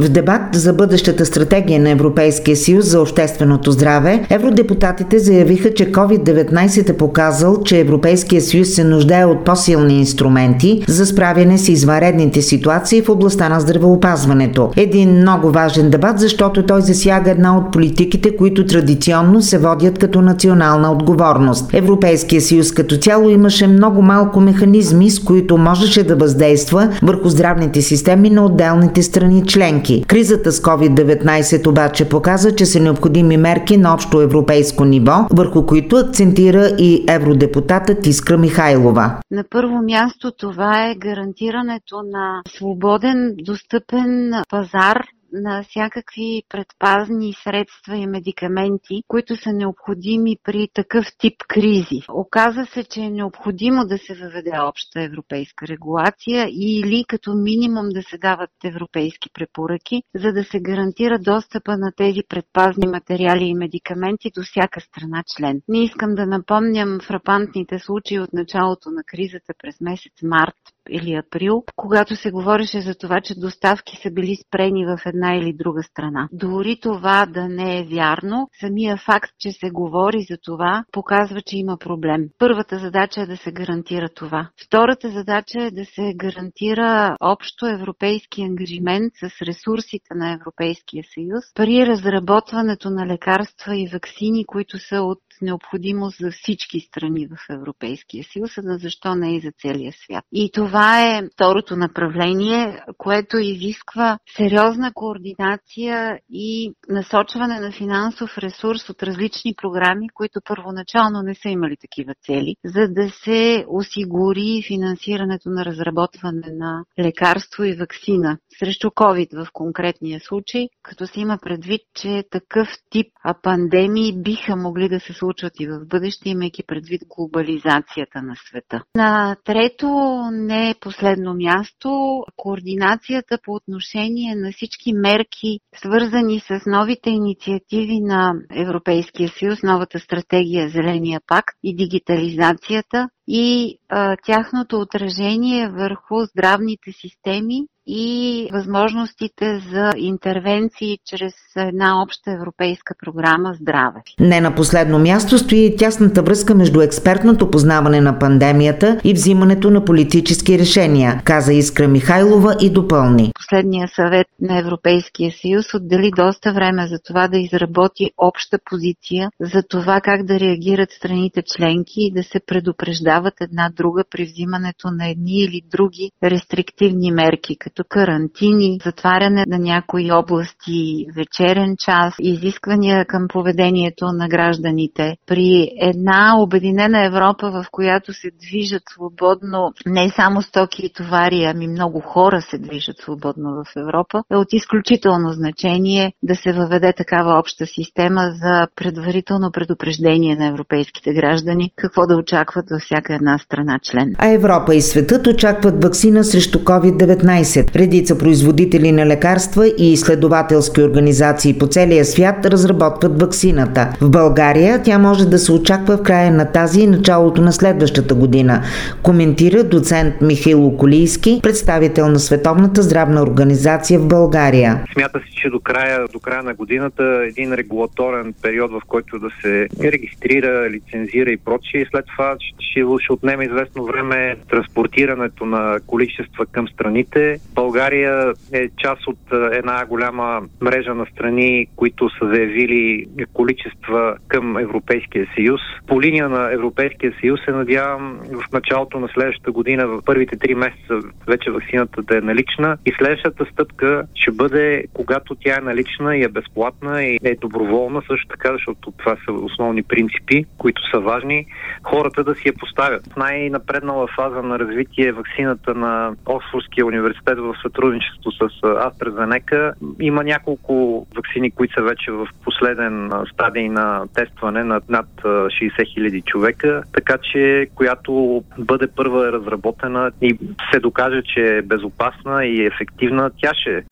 В дебат за бъдещата стратегия на Европейския съюз за общественото здраве, евродепутатите заявиха, че COVID-19 е показал, че Европейския съюз се нуждае от по-силни инструменти за справяне с извънредните ситуации в областта на здравеопазването. Един много важен дебат, защото той засяга една от политиките, които традиционно се водят като национална отговорност. Европейския съюз като цяло имаше много малко механизми, с които можеше да въздейства върху здравните системи на отделните страни членки членки. Кризата с COVID-19 обаче показа, че са необходими мерки на общо европейско ниво, върху които акцентира и евродепутатът Искра Михайлова. На първо място това е гарантирането на свободен, достъпен пазар на всякакви предпазни средства и медикаменти, които са необходими при такъв тип кризи. Оказа се, че е необходимо да се въведе обща европейска регулация или като минимум да се дават европейски препоръки, за да се гарантира достъпа на тези предпазни материали и медикаменти до всяка страна член. Не искам да напомням фрапантните случаи от началото на кризата през месец март или април, когато се говореше за това, че доставки са били спрени в една или друга страна. Дори това да не е вярно, самия факт, че се говори за това, показва, че има проблем. Първата задача е да се гарантира това. Втората задача е да се гарантира общо европейски ангажимент с ресурсите на Европейския съюз при разработването на лекарства и вакцини, които са от необходимост за всички страни в Европейския съюз, а защо не и за целия свят. И това е второто направление, което изисква сериозна координация и насочване на финансов ресурс от различни програми, които първоначално не са имали такива цели, за да се осигури финансирането на разработване на лекарство и вакцина срещу COVID в конкретния случай, като се има предвид, че такъв тип пандемии биха могли да се случват и в бъдеще, имайки предвид глобализацията на света. На трето, не последно място, координацията по отношение на всички мерки, свързани с новите инициативи на Европейския съюз, новата стратегия Зеления пакт и дигитализацията и а, тяхното отражение върху здравните системи и възможностите за интервенции чрез една обща европейска програма Здраве. Не на последно място стои тясната връзка между експертното познаване на пандемията и взимането на политически решения, каза Искра Михайлова и допълни. Последния съвет на Европейския съюз отдели доста време за това да изработи обща позиция за това как да реагират страните членки и да се предупреждават една друга при взимането на едни или други рестриктивни мерки, като карантини, затваряне на някои области, вечерен час, изисквания към поведението на гражданите. При една обединена Европа, в която се движат свободно не само стоки и товари, ами много хора се движат свободно в Европа, е от изключително значение да се въведе такава обща система за предварително предупреждение на европейските граждани, какво да очакват във всяка една страна член. А Европа и светът очакват вакцина срещу COVID-19. Редица производители на лекарства и изследователски организации по целия свят разработват вакцината. В България тя може да се очаква в края на тази и началото на следващата година, коментира доцент Михаил Колийски, представител на Световната здравна организация в България. Смята се, че до края, до края на годината един регулаторен период, в който да се регистрира, лицензира и прочие. След това ще, ще отнеме известно време транспортирането на количества към страните. България е част от една голяма мрежа на страни, които са заявили количества към Европейския съюз. По линия на Европейския съюз се надявам в началото на следващата година, в първите три месеца вече вакцината да е налична и следващата стъпка ще бъде когато тя е налична и е безплатна и е доброволна също така, защото това са основни принципи, които са важни, хората да си я поставят. В най-напреднала фаза на развитие е вакцината на Оксфордския университет в сътрудничество с AstraZeneca. Има няколко вакцини, които са вече в последен стадий на тестване на над 60 хиляди човека, така че която бъде първа е разработена и се докаже, че е безопасна и ефективна, тя ще е.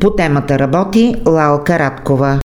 По темата работи Лалка Радкова.